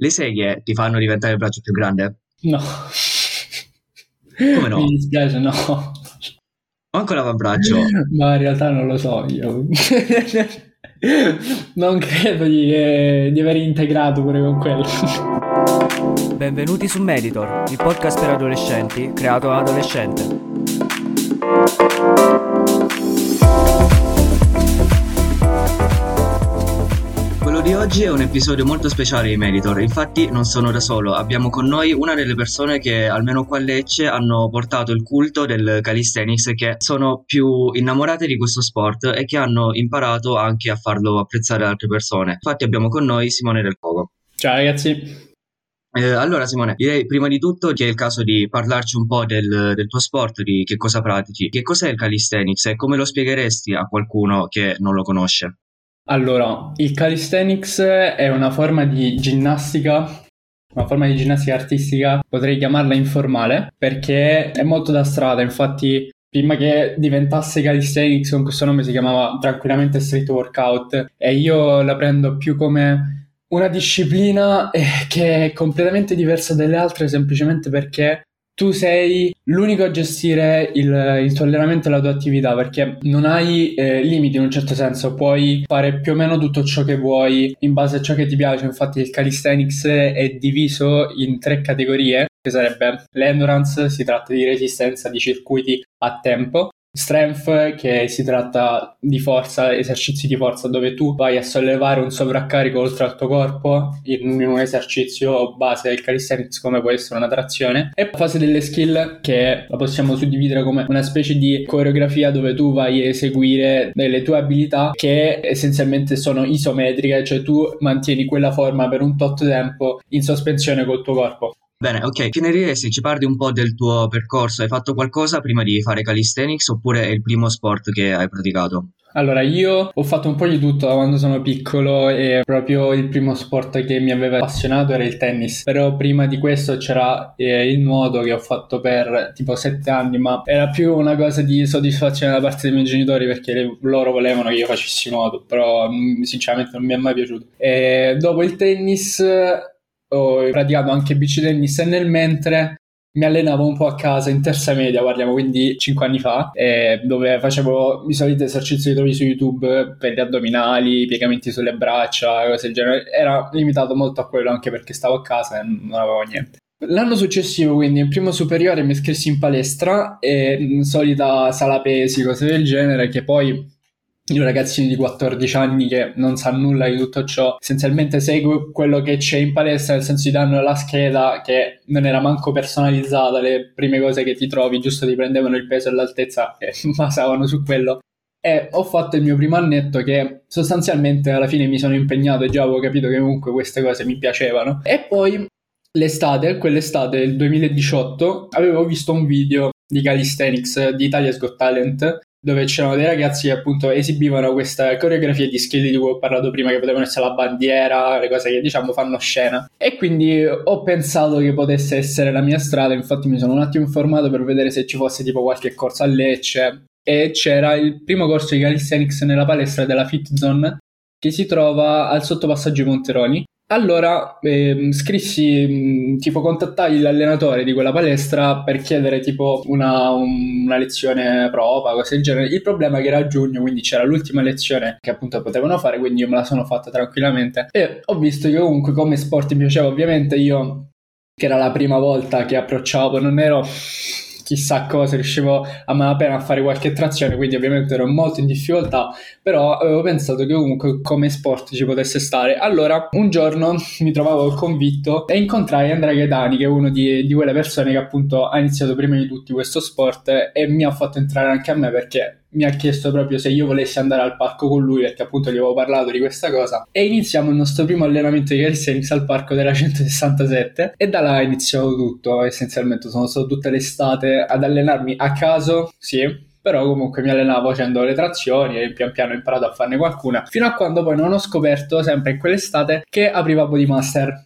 Le seghe ti fanno diventare il braccio più grande? No. Come no? Mi dispiace, no. Manco l'avambraccio. Ma in realtà non lo so io. non credo di, eh, di aver integrato pure con quello. Benvenuti su Meditor, il podcast per adolescenti creato da adolescente. Quello di oggi è un episodio molto speciale di Meditor, infatti non sono da solo, abbiamo con noi una delle persone che almeno qua a Lecce hanno portato il culto del calisthenics e che sono più innamorate di questo sport e che hanno imparato anche a farlo apprezzare da altre persone. Infatti abbiamo con noi Simone Del Cogo. Ciao ragazzi. Eh, allora Simone, direi prima di tutto che è il caso di parlarci un po' del, del tuo sport, di che cosa pratichi, che cos'è il calisthenics e come lo spiegheresti a qualcuno che non lo conosce? Allora, il calisthenics è una forma di ginnastica, una forma di ginnastica artistica, potrei chiamarla informale, perché è molto da strada, infatti prima che diventasse calisthenics con questo nome si chiamava tranquillamente street workout e io la prendo più come una disciplina eh, che è completamente diversa dalle altre semplicemente perché tu sei l'unico a gestire il, il tuo allenamento e la tua attività perché non hai eh, limiti in un certo senso, puoi fare più o meno tutto ciò che vuoi in base a ciò che ti piace. Infatti, il calisthenics è diviso in tre categorie, che sarebbe l'endurance, si tratta di resistenza di circuiti a tempo, Strength, che si tratta di forza, esercizi di forza dove tu vai a sollevare un sovraccarico oltre al tuo corpo in, un esercizio base del calisthenics come può essere una trazione. E la fase delle skill che la possiamo suddividere come una specie di coreografia dove tu vai a eseguire delle tue abilità che essenzialmente sono isometriche, cioè tu mantieni quella forma per un tot tempo in sospensione col tuo corpo. Bene, ok, che ne diresti? Ci parli un po' del tuo percorso? Hai fatto qualcosa prima di fare calisthenics oppure è il primo sport che hai praticato? Allora, io ho fatto un po' di tutto da quando sono piccolo e proprio il primo sport che mi aveva appassionato era il tennis. Però prima di questo c'era eh, il nuoto che ho fatto per tipo sette anni, ma era più una cosa di soddisfazione da parte dei miei genitori perché le, loro volevano che io facessi nuoto, però mm, sinceramente non mi è mai piaciuto. E dopo il tennis ho praticato anche bici tennis e nel mentre mi allenavo un po' a casa in terza media, parliamo quindi 5 anni fa, eh, dove facevo i soliti esercizi che trovi su YouTube per gli addominali, piegamenti sulle braccia, cose del genere. Era limitato molto a quello anche perché stavo a casa e non avevo niente. L'anno successivo, quindi in primo superiore, mi iscrissi in palestra e in solita sala pesi, cose del genere, che poi io ragazzino di 14 anni che non sa nulla di tutto ciò, essenzialmente segue quello che c'è in palestra, nel senso ti danno la scheda che non era manco personalizzata, le prime cose che ti trovi, giusto ti prendevano il peso e l'altezza e basavano su quello. E ho fatto il mio primo annetto che sostanzialmente alla fine mi sono impegnato e già avevo capito che comunque queste cose mi piacevano. E poi l'estate, quell'estate del 2018, avevo visto un video di calisthenics di Italia's Got Talent dove c'erano dei ragazzi che appunto esibivano questa coreografia di skill di cui ho parlato prima, che potevano essere la bandiera, le cose che diciamo fanno scena. E quindi ho pensato che potesse essere la mia strada, infatti mi sono un attimo informato per vedere se ci fosse tipo qualche corso a Lecce e c'era il primo corso di calisthenics nella palestra della Fit Zone che si trova al sottopassaggio Monteroni allora eh, scrissi, mm, tipo contattai l'allenatore di quella palestra per chiedere tipo una, una, lezione prova, cose del genere. Il problema è che era giugno, quindi c'era l'ultima lezione che appunto potevano fare, quindi io me la sono fatta tranquillamente. E ho visto che comunque come sport mi piaceva, ovviamente io, che era la prima volta che approcciavo, non ero chissà cosa, riuscivo a malapena a fare qualche trazione, quindi ovviamente ero molto in difficoltà, però avevo pensato che comunque come sport ci potesse stare. Allora, un giorno mi trovavo convitto e incontrai Andrea Gaetani, che è uno di, di quelle persone che appunto ha iniziato prima di tutti questo sport e mi ha fatto entrare anche a me perché mi ha chiesto proprio se io volessi andare al parco con lui perché appunto gli avevo parlato di questa cosa e iniziamo il nostro primo allenamento di calisthenics al parco della 167 e da là iniziò tutto essenzialmente sono stato tutta l'estate ad allenarmi a caso sì però comunque mi allenavo facendo le trazioni e pian piano ho imparato a farne qualcuna fino a quando poi non ho scoperto sempre in quell'estate che apriva Bodymaster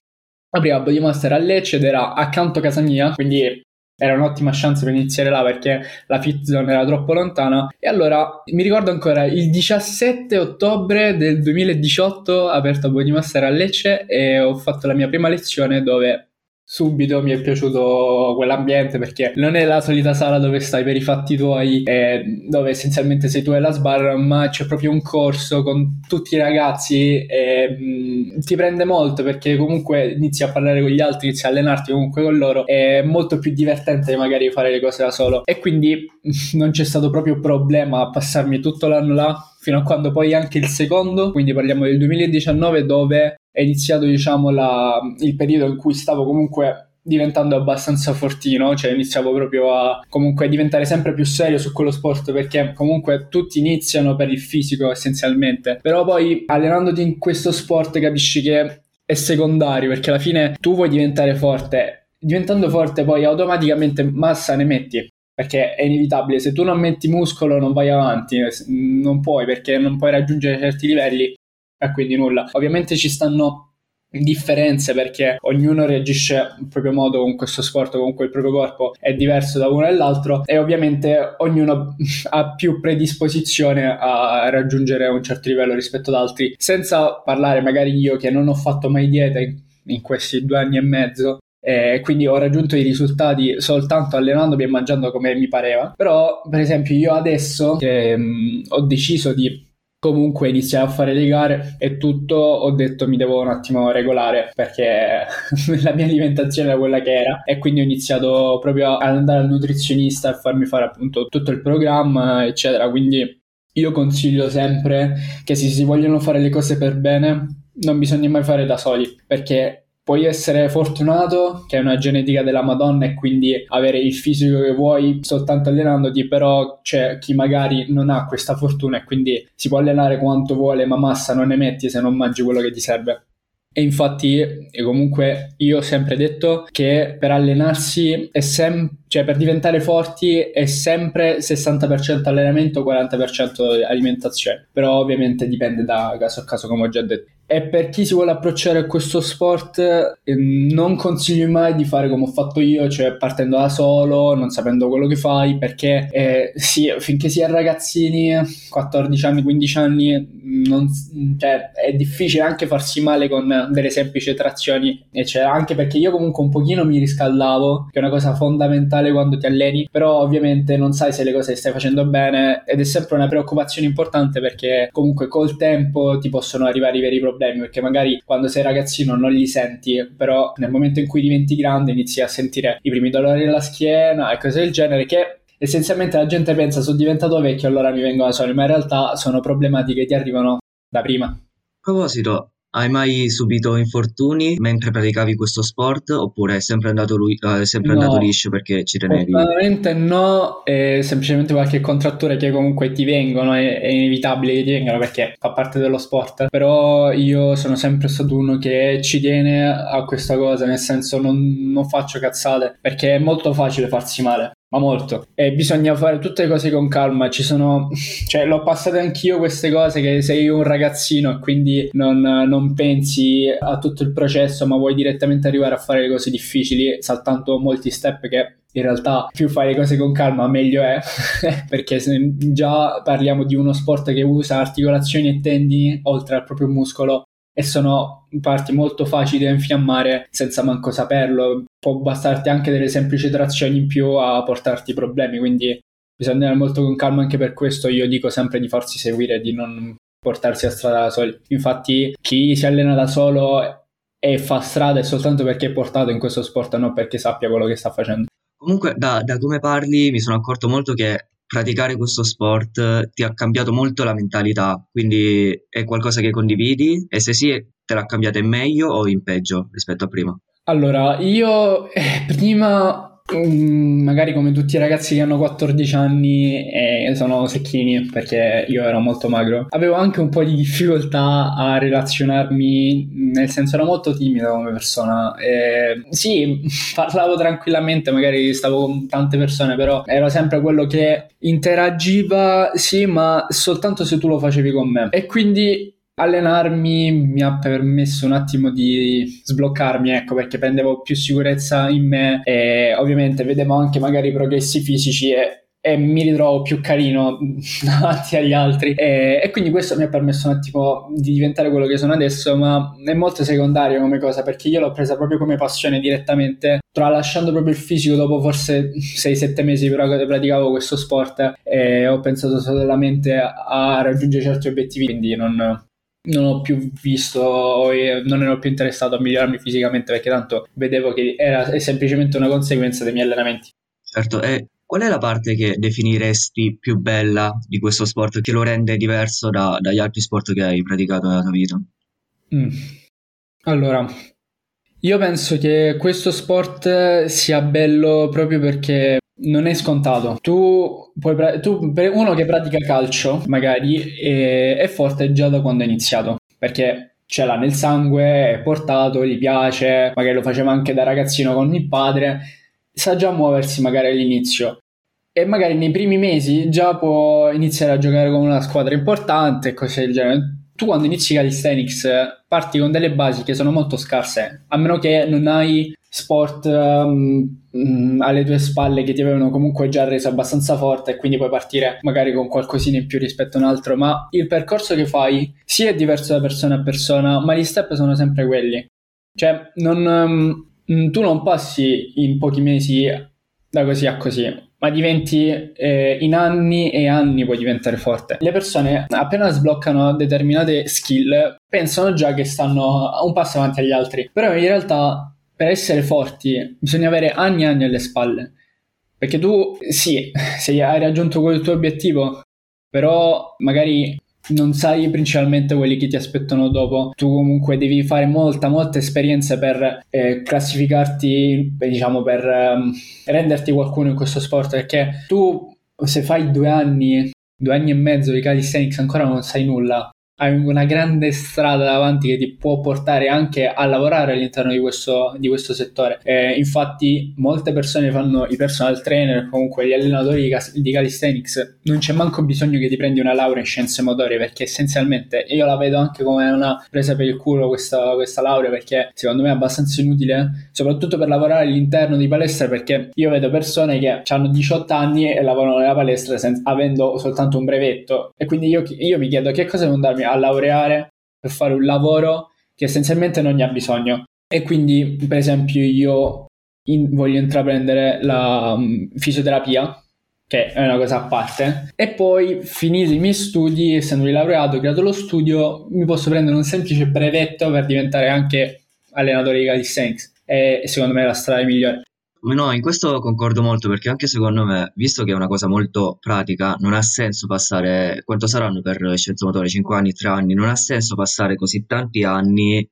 apriva Bodymaster a Lecce ed era accanto a casa mia quindi era un'ottima chance per iniziare là perché la fit zone era troppo lontana. E allora mi ricordo ancora il 17 ottobre del 2018 ho aperto Bodymaster a Lecce e ho fatto la mia prima lezione dove subito mi è piaciuto quell'ambiente perché non è la solita sala dove stai per i fatti tuoi eh, dove essenzialmente sei tu e la sbarra ma c'è proprio un corso con tutti i ragazzi e mh, ti prende molto perché comunque inizi a parlare con gli altri inizi a allenarti comunque con loro è molto più divertente magari fare le cose da solo. E quindi non c'è stato proprio problema a passarmi tutto l'anno là fino a quando poi anche il secondo quindi parliamo del 2019 dove è iniziato diciamo la, il periodo in cui stavo comunque diventando abbastanza fortino, cioè iniziavo proprio a comunque diventare sempre più serio su quello sport perché comunque tutti iniziano per il fisico essenzialmente, però poi allenandoti in questo sport capisci che è secondario perché alla fine tu vuoi diventare forte, diventando forte poi automaticamente massa ne metti. Perché è inevitabile, se tu non metti muscolo non vai avanti, non puoi perché non puoi raggiungere certi livelli e quindi nulla. Ovviamente ci stanno differenze perché ognuno reagisce al proprio modo con questo sport, comunque il proprio corpo è diverso da uno e l'altro e ovviamente ognuno ha più predisposizione a raggiungere un certo livello rispetto ad altri, senza parlare magari io che non ho fatto mai dieta in questi due anni e mezzo e quindi ho raggiunto i risultati soltanto allenandomi e mangiando come mi pareva. Però, per esempio, io adesso mh, ho deciso di comunque iniziare a fare le gare e tutto ho detto mi devo un attimo regolare perché la mia alimentazione era quella che era e quindi ho iniziato proprio ad andare al nutrizionista e farmi fare appunto tutto il programma eccetera quindi io consiglio sempre che se si vogliono fare le cose per bene non bisogna mai fare da soli perché puoi essere fortunato che è una genetica della Madonna e quindi avere il fisico che vuoi soltanto allenandoti, però c'è chi magari non ha questa fortuna e quindi si può allenare quanto vuole, ma massa non ne metti se non mangi quello che ti serve. E infatti, e comunque io ho sempre detto che per allenarsi è sempre, cioè per diventare forti è sempre 60% allenamento, 40% alimentazione. Però ovviamente dipende da caso a caso, come ho già detto. E per chi si vuole approcciare a questo sport, eh, non consiglio mai di fare come ho fatto io, cioè partendo da solo, non sapendo quello che fai, perché eh, sì, finché si è ragazzini, 14 anni, 15 anni, non, cioè, è difficile anche farsi male con delle semplici trazioni, cioè, anche perché io comunque un pochino mi riscaldavo, che è una cosa fondamentale quando ti alleni, però ovviamente non sai se le cose stai facendo bene ed è sempre una preoccupazione importante perché comunque col tempo ti possono arrivare i veri problemi problemi perché magari quando sei ragazzino non li senti, però nel momento in cui diventi grande inizi a sentire i primi dolori alla schiena e cose del genere che essenzialmente la gente pensa sono diventato vecchio allora mi vengono da soli, ma in realtà sono problematiche che ti arrivano da prima. A proposito, hai mai subito infortuni mentre praticavi questo sport oppure è sempre andato, lui, eh, sempre no, andato liscio perché ci tenevi? Assolutamente no, è semplicemente qualche contratture che comunque ti vengono, è, è, inevitabile che ti vengano perché fa parte dello sport, però io sono sempre stato uno che ci tiene a questa cosa, nel senso non, non faccio cazzate perché è molto facile farsi male ma molto. E bisogna fare tutte le cose con calma. Ci sono, cioè, l'ho passate anch'io queste cose che sei un ragazzino e quindi non, non, pensi a tutto il processo, ma vuoi direttamente arrivare a fare le cose difficili, saltando molti step che in realtà più fai le cose con calma meglio è perché se già parliamo di uno sport che usa articolazioni e tendini oltre al proprio muscolo e sono parti molto facili da infiammare senza manco saperlo. Può bastarti anche delle semplici trazioni in più a portarti problemi, quindi bisogna andare molto con calma anche per questo. Io dico sempre di farsi seguire, di non portarsi a strada da soli. Infatti, chi si allena da solo e fa strada è soltanto perché è portato in questo sport, non perché sappia quello che sta facendo. Comunque, da, da come parli, mi sono accorto molto che praticare questo sport ti ha cambiato molto la mentalità, quindi è qualcosa che condividi e se sì te l'ha cambiata in meglio o in peggio rispetto a prima? Allora, io eh, prima Mm, magari come tutti i ragazzi che hanno 14 anni e sono secchini perché io ero molto magro. Avevo anche un po' di difficoltà a relazionarmi nel senso ero molto timido come persona. E, sì parlavo tranquillamente magari stavo con tante persone però ero sempre quello che interagiva sì ma soltanto se tu lo facevi con me. E quindi allenarmi mi ha permesso un attimo di sbloccarmi, ecco, perché prendevo più sicurezza in me e ovviamente vedevo anche magari i progressi fisici e e mi ritrovo più carino davanti agli altri. E, e, quindi questo mi ha permesso un attimo di diventare quello che sono adesso ma è molto secondario come cosa perché io l'ho presa proprio come passione direttamente tralasciando proprio il fisico dopo forse 6-7 mesi però che praticavo questo sport e ho pensato solamente a raggiungere certi obiettivi quindi non, non ho più visto, non ero più interessato a migliorarmi fisicamente perché tanto vedevo che era semplicemente una conseguenza dei miei allenamenti. Certo, e qual è la parte che definiresti più bella di questo sport che lo rende diverso da, dagli altri sport che hai praticato nella tua vita? Mm. Allora, io penso che questo sport sia bello proprio perché non è scontato. Tu, puoi, tu uno che pratica calcio, magari, è, è forte già da quando ha iniziato, perché ce l'ha nel sangue, è portato, gli piace, magari lo faceva anche da ragazzino con il padre, sa già muoversi magari all'inizio. E magari nei primi mesi già può iniziare a giocare con una squadra importante e cose del genere. Tu quando inizi calisthenics parti con delle basi che sono molto scarse, a meno che non hai sport um, alle tue spalle che ti avevano comunque già reso abbastanza forte e quindi puoi partire magari con qualcosina in più rispetto a un altro, ma il percorso che fai sì è diverso da persona a persona, ma gli step sono sempre quelli. Cioè, non, um, tu non passi in pochi mesi da così a così, ma diventi eh, in anni e anni puoi diventare forte. Le persone appena sbloccano determinate skill pensano già che stanno un passo avanti agli altri, però in realtà per essere forti bisogna avere anni e anni alle spalle. Perché tu, sì, se hai raggiunto quel tuo obiettivo, però magari non sai principalmente quelli che ti aspettano dopo. Tu comunque devi fare molta, molta esperienza per eh, classificarti, diciamo, per eh, renderti qualcuno in questo sport. Perché tu, se fai due anni, due anni e mezzo di calisthenics, ancora non sai nulla hai una grande strada davanti che ti può portare anche a lavorare all'interno di questo, di questo settore. Eh, infatti, molte persone fanno i personal trainer, comunque gli allenatori di, di calisthenics. Non c'è manco bisogno che ti prendi una laurea in scienze motorie perché essenzialmente io la vedo anche come una presa per il culo questa, questa laurea perché secondo me è abbastanza inutile, soprattutto per lavorare all'interno di palestra perché io vedo persone che hanno 18 anni e lavorano nella palestra senza, avendo soltanto un brevetto e quindi io, io mi chiedo che cosa devo andarmi a a laureare per fare un lavoro che essenzialmente non ne ha bisogno. E quindi, per esempio, io in, voglio intraprendere la um, fisioterapia, che è una cosa a parte, e poi finiti i miei studi, essendo laureato, creato lo studio, mi posso prendere un semplice brevetto per diventare anche allenatore di calisthenics. E secondo me è la strada migliore. No, in questo concordo molto perché anche secondo me, visto che è una cosa molto pratica, non ha senso passare, quanto saranno per scienze motorie, 5 anni, 3 anni, non ha senso passare così tanti anni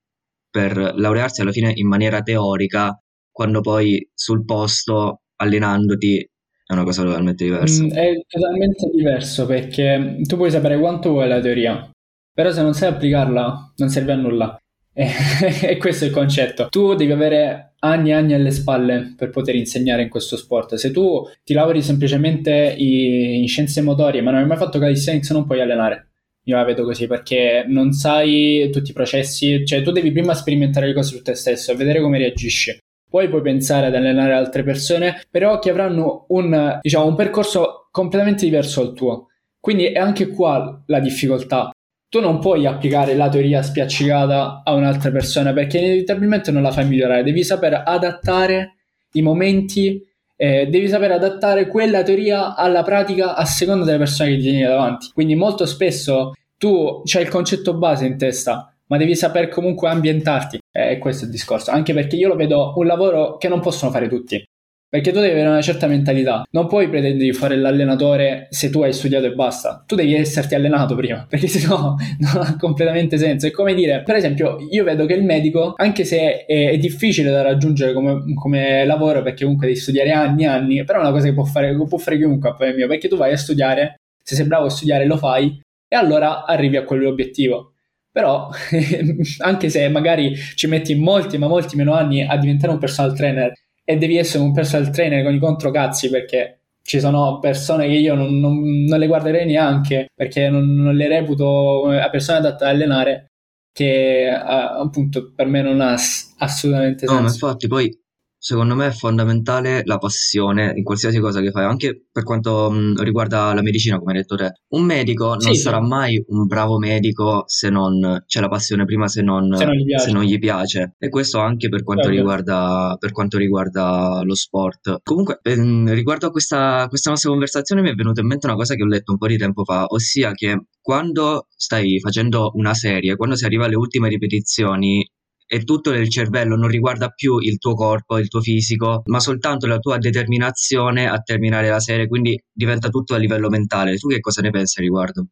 per laurearsi alla fine in maniera teorica, quando poi sul posto, allenandoti, è una cosa totalmente diversa. Mm, è totalmente diverso perché tu puoi sapere quanto vuoi la teoria, però se non sai applicarla non serve a nulla. E questo è il concetto. Tu devi avere anni e anni alle spalle per poter insegnare in questo sport. Se tu ti lavori semplicemente in scienze motorie, ma non hai mai fatto calisthenics, non puoi allenare. Io la vedo così perché non sai tutti i processi, cioè tu devi prima sperimentare le cose su te stesso e vedere come reagisci. Poi puoi pensare ad allenare altre persone, però che avranno un, diciamo, un percorso completamente diverso dal tuo. Quindi è anche qua la difficoltà tu non puoi applicare la teoria spiaccicata a un'altra persona perché inevitabilmente non la fai migliorare, devi saper adattare i momenti, eh, devi saper adattare quella teoria alla pratica a seconda delle persone che ti tieni davanti. Quindi molto spesso tu c'hai il concetto base in testa, ma devi saper comunque ambientarti. E eh, questo è il discorso, anche perché io lo vedo un lavoro che non possono fare tutti. Perché tu devi avere una certa mentalità. Non puoi pretendere di fare l'allenatore se tu hai studiato e basta. Tu devi esserti allenato prima, perché sennò non ha completamente senso. È come dire, per esempio, io vedo che il medico, anche se è, è difficile da raggiungere come, come, lavoro, perché comunque devi studiare anni e anni, però è una cosa che può fare, può fare chiunque a mio, perché tu vai a studiare, se sei bravo a studiare lo fai, e allora arrivi a quell'obiettivo. Però, anche se magari ci metti molti, ma molti meno anni a diventare un personal trainer e devi essere un personal trainer con i controcazzi perché ci sono persone che io non, non, non le guarderei neanche perché non, non, le reputo a persone adatte ad allenare che appunto per me non ha assolutamente senso. No, ma infatti poi secondo me è fondamentale la passione in qualsiasi cosa che fai, anche per quanto mh, riguarda la medicina, come hai detto te. Un medico non sì, sarà sì. mai un bravo medico se non c'è la passione prima, se non, se non, gli, piace. Se non gli piace. E questo anche per quanto, riguarda, per quanto riguarda, lo sport. Comunque, ehm, riguardo a questa, questa nostra conversazione mi è venuta in mente una cosa che ho letto un po' di tempo fa, ossia che quando stai facendo una serie, quando si arriva alle ultime ripetizioni, e tutto nel cervello non riguarda più il tuo corpo, il tuo fisico, ma soltanto la tua determinazione a terminare la serie, quindi diventa tutto a livello mentale. Tu che cosa ne pensi a riguardo?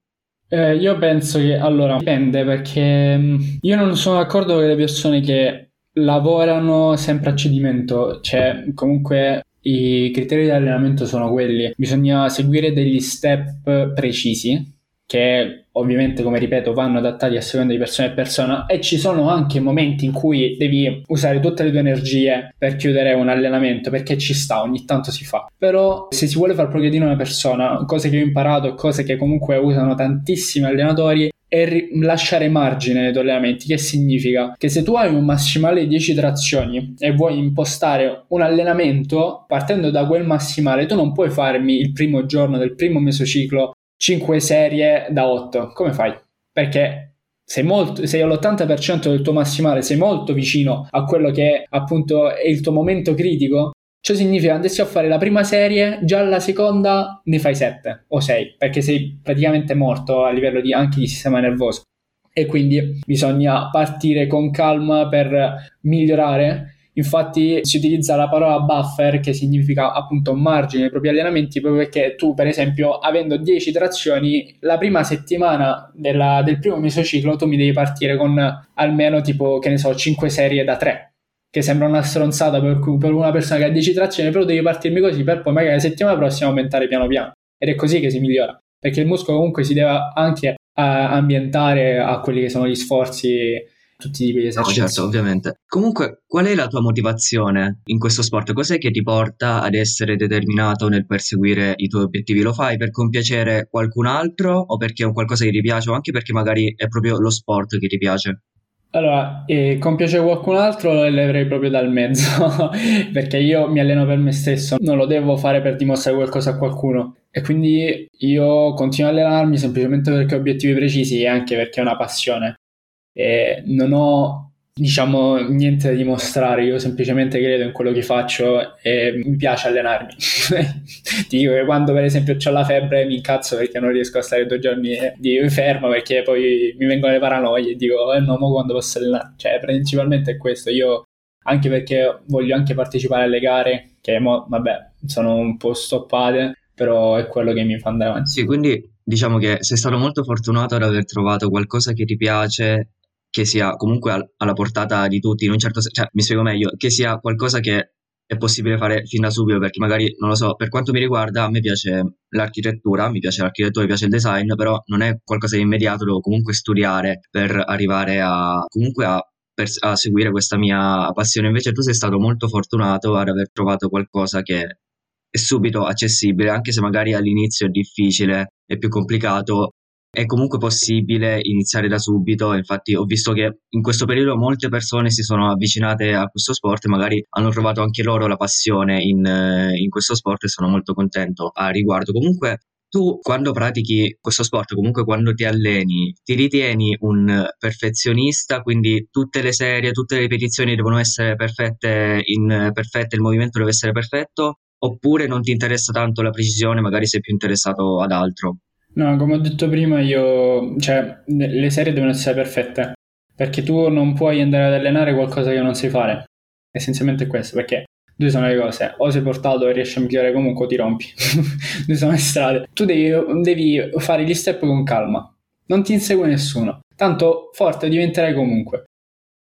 Eh, io penso che allora dipende perché mm, io non sono d'accordo con le persone che lavorano sempre a cedimento, cioè comunque i criteri di allenamento sono quelli, bisogna seguire degli step precisi che ovviamente, come ripeto, vanno adattati a seconda di persona e persona e ci sono anche momenti in cui devi usare tutte le tue energie per chiudere un allenamento perché ci sta, ogni tanto si fa. Però se si vuole far progredire una persona, cose che ho imparato cose che comunque usano tantissimi allenatori è ri- lasciare margine nei tuoi allenamenti, che significa che se tu hai un massimale di 10 trazioni e vuoi impostare un allenamento partendo da quel massimale, tu non puoi farmi il primo giorno del primo mesociclo 5 serie da 8. Come fai? Perché sei, molto, sei all'80% del tuo massimale, sei molto vicino a quello che appunto è il tuo momento critico. Ciò significa che andessi a fare la prima serie, già la seconda ne fai 7 o 6, perché sei praticamente morto a livello di, anche di sistema nervoso. E quindi bisogna partire con calma per migliorare Infatti si utilizza la parola buffer che significa appunto margine ai propri allenamenti proprio perché tu per esempio avendo 10 trazioni la prima settimana della, del primo mesociclo tu mi devi partire con almeno tipo che ne so 5 serie da 3 che sembra una stronzata per, per una persona che ha 10 trazioni però devi partirmi così per poi magari la settimana prossima aumentare piano piano. Ed è così che si migliora perché il muscolo comunque si deve anche uh, ambientare a quelli che sono gli sforzi tutti i tipi di esercizi. No, certo, ovviamente. Comunque, qual è la tua motivazione in questo sport? Cos'è che ti porta ad essere determinato nel perseguire i tuoi obiettivi? Lo fai per compiacere qualcun altro o perché è un qualcosa che ti piace o anche perché magari è proprio lo sport che ti piace? Allora, eh, compiacere qualcun altro lo leverei proprio dal mezzo, perché io mi alleno per me stesso, non lo devo fare per dimostrare qualcosa a qualcuno. E quindi io continuo a allenarmi semplicemente perché ho obiettivi precisi e anche perché è una passione e non ho diciamo niente da dimostrare, io semplicemente credo in quello che faccio e mi piace allenarmi. Ti dico che quando per esempio ho la febbre mi incazzo perché non riesco a stare due giorni di fermo perché poi mi vengono le paranoie e dico eh no, mo quando posso allenare? Cioè principalmente è questo, io anche perché voglio anche partecipare alle gare che mo, vabbè sono un po' stoppate però è quello che mi fa andare avanti. Sì, quindi diciamo che sei stato molto fortunato ad aver trovato qualcosa che ti piace che sia comunque alla portata di tutti, in un certo senso, cioè mi spiego meglio, che sia qualcosa che è possibile fare fin da subito, perché magari, non lo so, per quanto mi riguarda, a me piace l'architettura, mi piace l'architettura, mi piace il design, però non è qualcosa di immediato, devo comunque studiare per arrivare a, comunque a, a seguire questa mia passione. Invece tu sei stato molto fortunato ad aver trovato qualcosa che è subito accessibile, anche se magari all'inizio è difficile, è più complicato, è comunque possibile iniziare da subito. Infatti, ho visto che in questo periodo molte persone si sono avvicinate a questo sport e magari hanno trovato anche loro la passione in, eh, in questo sport e sono molto contento a riguardo. Comunque, tu quando pratichi questo sport, comunque quando ti alleni, ti ritieni un perfezionista, quindi tutte le serie, tutte le ripetizioni devono essere perfette, in, perfette, il movimento deve essere perfetto, oppure non ti interessa tanto la precisione, magari sei più interessato ad altro? No, come ho detto prima, io, cioè, le serie devono essere perfette, perché tu non puoi andare ad allenare qualcosa che non sai fare. Essenzialmente è questo, perché due sono le cose, o sei portato e riesci a migliorare comunque o ti rompi. due sono le strade. Tu devi, devi fare gli step con calma, non ti insegue nessuno, tanto forte diventerai comunque.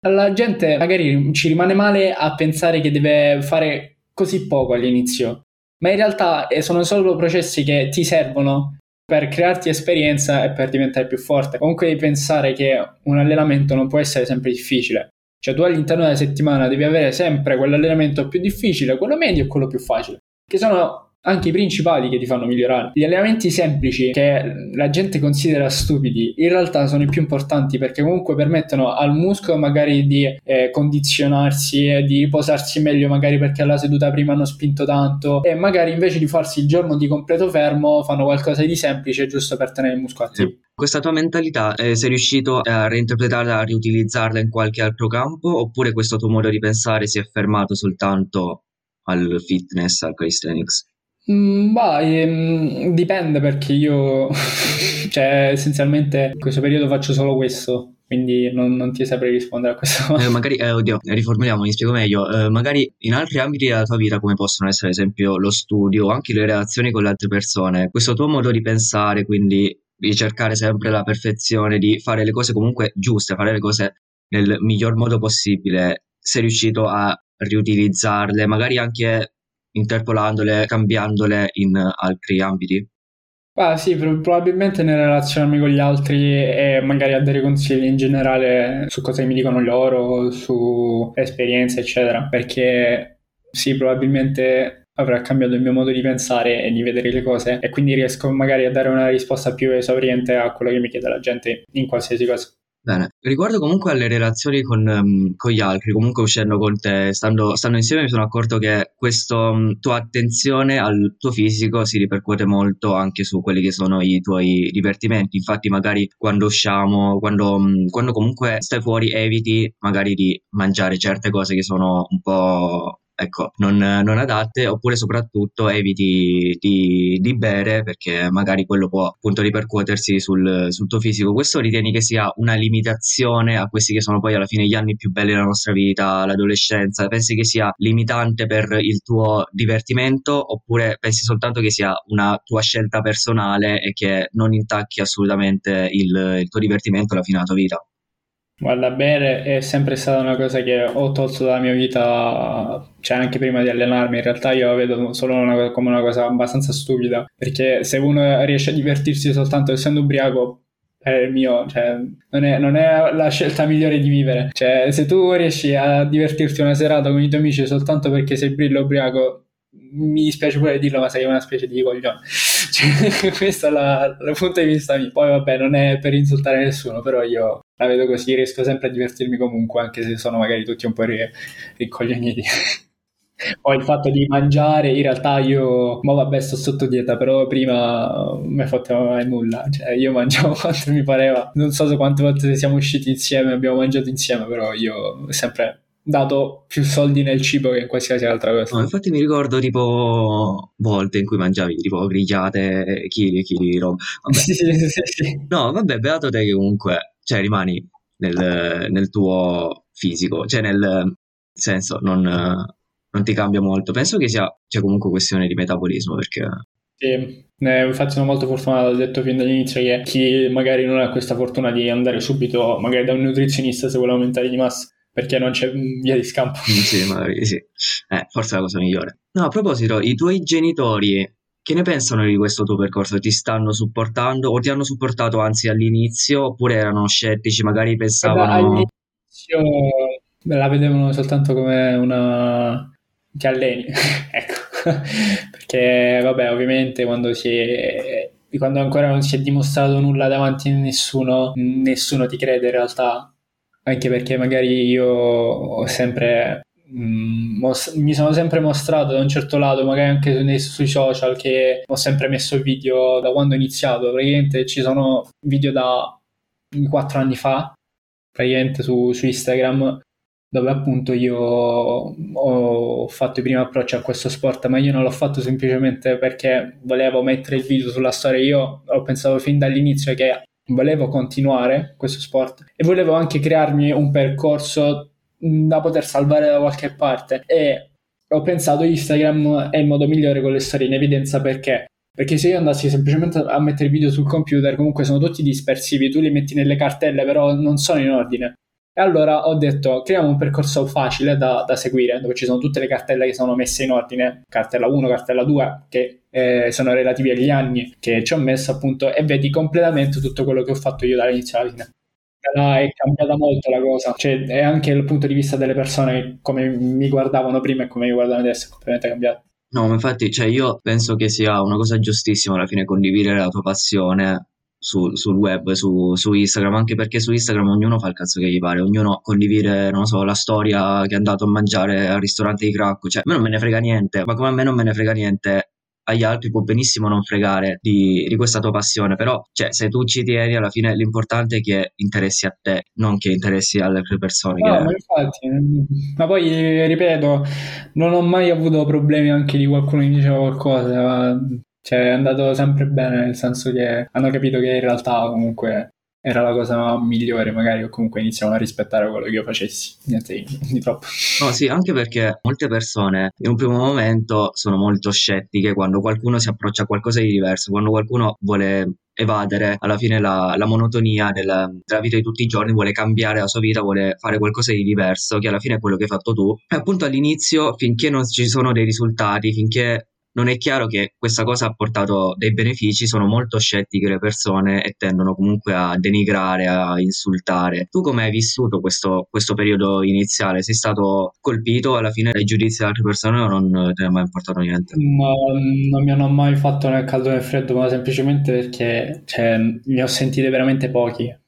La gente magari ci rimane male a pensare che deve fare così poco all'inizio, ma in realtà eh, sono solo processi che ti servono per crearti esperienza e per diventare più forte. Comunque devi pensare che un allenamento non può essere sempre difficile. Cioè tu all'interno della settimana devi avere sempre quell'allenamento più difficile, quello medio e quello più facile. Che sono anche i principali che ti fanno migliorare. Gli allenamenti semplici che la gente considera stupidi, in realtà sono i più importanti perché comunque permettono al muscolo magari di eh, condizionarsi e di riposarsi meglio, magari perché alla seduta prima hanno spinto tanto e magari invece di farsi il giorno di completo fermo fanno qualcosa di semplice giusto per tenere il muscolo attivo. Sì. Questa tua mentalità eh, sei riuscito a reinterpretarla, a riutilizzarla in qualche altro campo oppure questo tuo modo di pensare si è fermato soltanto al fitness, al calisthenics? Mm, bah, ehm, dipende perché io, cioè, essenzialmente in questo periodo faccio solo questo. Quindi non, non ti saprei rispondere a questo. Eh, magari, eh, oddio, riformuliamo, mi spiego meglio. Eh, magari in altri ambiti della tua vita, come possono essere, ad esempio, lo studio o anche le relazioni con le altre persone, questo tuo modo di pensare, quindi di cercare sempre la perfezione, di fare le cose comunque giuste, fare le cose nel miglior modo possibile, sei riuscito a riutilizzarle, magari anche interpolandole, cambiandole in altri ambiti? Ah, sì, probabilmente nel relazionarmi con gli altri e magari a dare consigli in generale su cosa mi dicono loro, su esperienze, eccetera. Perché sì, probabilmente avrà cambiato il mio modo di pensare e di vedere le cose e quindi riesco magari a dare una risposta più esauriente a quello che mi chiede la gente in qualsiasi cosa. Bene, riguardo comunque alle relazioni con, um, con gli altri, comunque uscendo con te, stando, stando, insieme, mi sono accorto che questa um, tua attenzione al tuo fisico si ripercuote molto anche su quelli che sono i tuoi divertimenti. Infatti, magari quando usciamo, quando, um, quando comunque stai fuori, eviti magari di mangiare certe cose che sono un po' ecco, non, non, adatte, oppure soprattutto eviti di, di, bere perché magari quello può appunto ripercuotersi sul, sul, tuo fisico. Questo ritieni che sia una limitazione a questi che sono poi alla fine gli anni più belli della nostra vita, l'adolescenza? Pensi che sia limitante per il tuo divertimento oppure pensi soltanto che sia una tua scelta personale e che non intacchi assolutamente il, il tuo divertimento alla fine della tua vita? Guarda, bere è sempre stata una cosa che ho tolto dalla mia vita, cioè anche prima di allenarmi. In realtà io la vedo solo una, come una cosa abbastanza stupida, perché se uno riesce a divertirsi soltanto essendo ubriaco, il mio, cioè, non è, non è, la scelta migliore di vivere. Cioè, se tu riesci a divertirti una serata con i tuoi amici soltanto perché sei brillo ubriaco, mi dispiace pure dirlo, ma sei una specie di coglione. Cioè, questo è la, il punto di vista mio. Poi, vabbè, non è per insultare nessuno, però io la vedo così, riesco sempre a divertirmi comunque, anche se sono magari tutti un po' ricoglioniti. Poi il fatto di mangiare, in realtà io, ma vabbè, sto sotto dieta, però prima mi ha fatto mai nulla. Cioè, io mangiavo quanto mi pareva. Non so se quante volte siamo usciti insieme, abbiamo mangiato insieme, però io sempre dato più soldi nel cibo che in qualsiasi altra cosa. No, infatti mi ricordo tipo volte in cui mangiavi tipo grigliate, chili e chili di roba. Sì, sì, sì, sì. No, vabbè, beato te che comunque, cioè rimani nel, nel tuo fisico, cioè nel senso non, non, ti cambia molto. Penso che sia cioè, comunque questione di metabolismo perché... Sì, eh, infatti sono molto fortunato, ho detto fin dall'inizio che chi magari non ha questa fortuna di andare subito magari da un nutrizionista se vuole aumentare di massa perché non c'è via di scampo. Mm, sì, magari sì. Eh, forse è la cosa migliore. No, a proposito, i tuoi genitori che ne pensano di questo tuo percorso? Ti stanno supportando o ti hanno supportato anzi all'inizio oppure erano scettici, magari pensavano... all'inizio la vedevano soltanto come una... che alleni, ecco. Perché vabbè, ovviamente quando si è... quando ancora non si è dimostrato nulla davanti a nessuno, nessuno ti crede in realtà anche perché magari io ho sempre mm, mi sono sempre mostrato da un certo lato, magari anche nei, sui social, che ho sempre messo video da quando ho iniziato. Praticamente ci sono video da quattro anni fa, praticamente su, su Instagram, dove appunto io ho fatto i primi approcci a questo sport, ma io non l'ho fatto semplicemente perché volevo mettere il video sulla storia. Io ho pensato fin dall'inizio che volevo continuare questo sport e volevo anche crearmi un percorso da poter salvare da qualche parte. E ho pensato Instagram è il modo migliore con le storie in evidenza perché. Perché se io andassi semplicemente a mettere video sul computer comunque sono tutti dispersivi tu li metti nelle cartelle però non sono in ordine e allora ho detto creiamo un percorso facile da, da, seguire, dove ci sono tutte le cartelle che sono messe in ordine, cartella 1, cartella 2, che eh, sono relativi agli anni che ci ho messo appunto e vedi completamente tutto quello che ho fatto io dall'inizio alla fine. È cambiata molto la cosa, cioè è anche il punto di vista delle persone come mi guardavano prima e come mi guardano adesso è completamente cambiato. No, ma infatti, cioè io penso che sia una cosa giustissima alla fine condividere la tua passione su- sul web, su, su Instagram, anche perché su Instagram ognuno fa il cazzo che gli pare, ognuno condivide, non so, la storia che è andato a mangiare al ristorante di Cracco, cioè a me non me ne frega niente, ma come a me non me ne frega niente agli altri può benissimo non fregare di, di, questa tua passione, però cioè, se tu ci tieni alla fine l'importante è che interessi a te, non che interessi alle altre persone. No, che... ma infatti, ma poi ripeto, non ho mai avuto problemi anche di qualcuno che diceva qualcosa, cioè è andato sempre bene, nel senso che hanno capito che in realtà comunque era la cosa migliore, magari, o comunque iniziamo a rispettare quello che io facessi. Niente di troppo. No, sì, anche perché molte persone in un primo momento sono molto scettiche quando qualcuno si approccia a qualcosa di diverso, quando qualcuno vuole evadere alla fine la, la monotonia della, della, vita di tutti i giorni, vuole cambiare la sua vita, vuole fare qualcosa di diverso, che alla fine è quello che hai fatto tu. E appunto all'inizio, finché non ci sono dei risultati, finché non è chiaro che questa cosa ha portato dei benefici, sono molto scettiche le persone e tendono comunque a denigrare, a insultare. Tu come hai vissuto questo, questo periodo iniziale? Sei stato colpito alla fine dai giudizi di altre persone o non ne è mai importato niente? Ma non mi hanno mai fatto né caldo né freddo, ma semplicemente perché cioè, ne ho sentite veramente pochi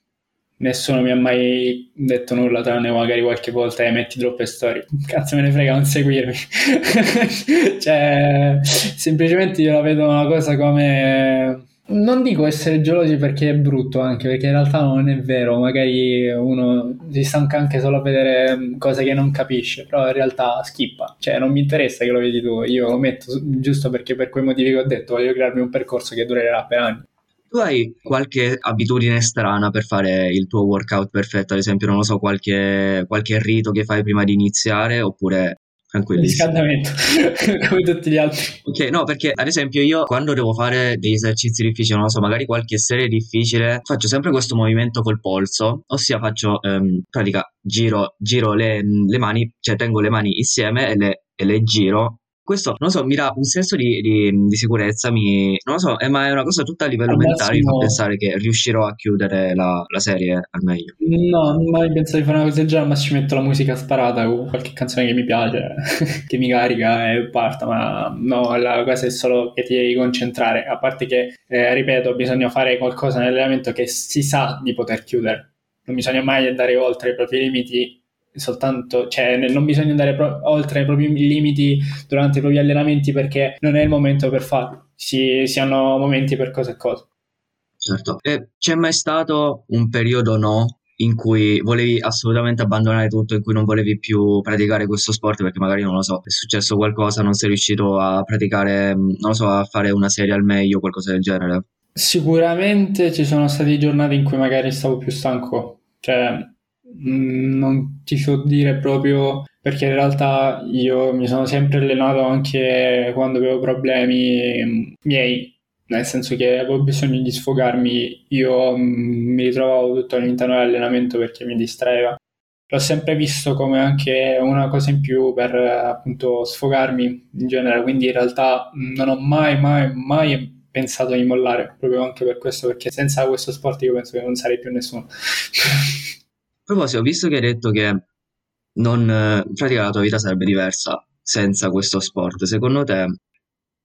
nessuno mi ha mai detto nulla tranne magari qualche volta e metti troppe storie. Cazzo me ne frega non seguirmi. Cioè semplicemente io la vedo una cosa come non dico essere gelosi perché è brutto anche perché in realtà non è vero. Magari uno si stanca anche solo a vedere cose che non capisce però in realtà schippa. Cioè non mi interessa che lo vedi tu. Io lo metto giusto perché per quei motivi che ho detto voglio crearmi un percorso che durerà per anni tu hai qualche abitudine strana per fare il tuo workout perfetto, ad esempio, non lo so, qualche, qualche rito che fai prima di iniziare oppure tranquillissimo. Riscaldamento, come tutti gli altri. Ok, no, perché ad esempio io quando devo fare degli esercizi difficili, non lo so, magari qualche serie difficile, faccio sempre questo movimento col polso, ossia faccio, ehm, pratica, giro, giro le, le, mani, cioè tengo le mani insieme e le, e le giro questo, non lo so, mi dà un senso di, di, di sicurezza, mi, non lo so, è, ma è una cosa tutta a livello al mentale, mi fa pensare che riuscirò a chiudere la, la serie al meglio. No, non mai pensato di fare una cosa del genere, ma ci metto la musica sparata con qualche canzone che mi piace, che mi carica e parta, ma no, la cosa è solo che ti devi concentrare, a parte che, eh, ripeto, bisogna fare qualcosa nell'allenamento che si sa di poter chiudere. Non bisogna mai andare oltre i propri limiti soltanto, cioè non bisogna andare pro- oltre i propri limiti durante i propri allenamenti perché non è il momento per farlo, si, si hanno momenti per cose e cose. Certo, e c'è mai stato un periodo no in cui volevi assolutamente abbandonare tutto, in cui non volevi più praticare questo sport perché magari non lo so, è successo qualcosa, non sei riuscito a praticare, non lo so, a fare una serie al meglio, qualcosa del genere? Sicuramente ci sono state giornate in cui magari stavo più stanco, cioè Mm, non ti so dire proprio perché in realtà io mi sono sempre allenato anche quando avevo problemi mm, miei, nel senso che avevo bisogno di sfogarmi, io mm, mi ritrovavo tutto all'interno dell'allenamento perché mi distraeva. L'ho sempre visto come anche una cosa in più per appunto sfogarmi in genere, quindi in realtà non ho mai, mai, mai pensato di mollare, proprio anche per questo, perché senza questo sport io penso che non sarei più nessuno. proposito, visto che hai detto che non, in pratica la tua vita sarebbe diversa senza questo sport, secondo te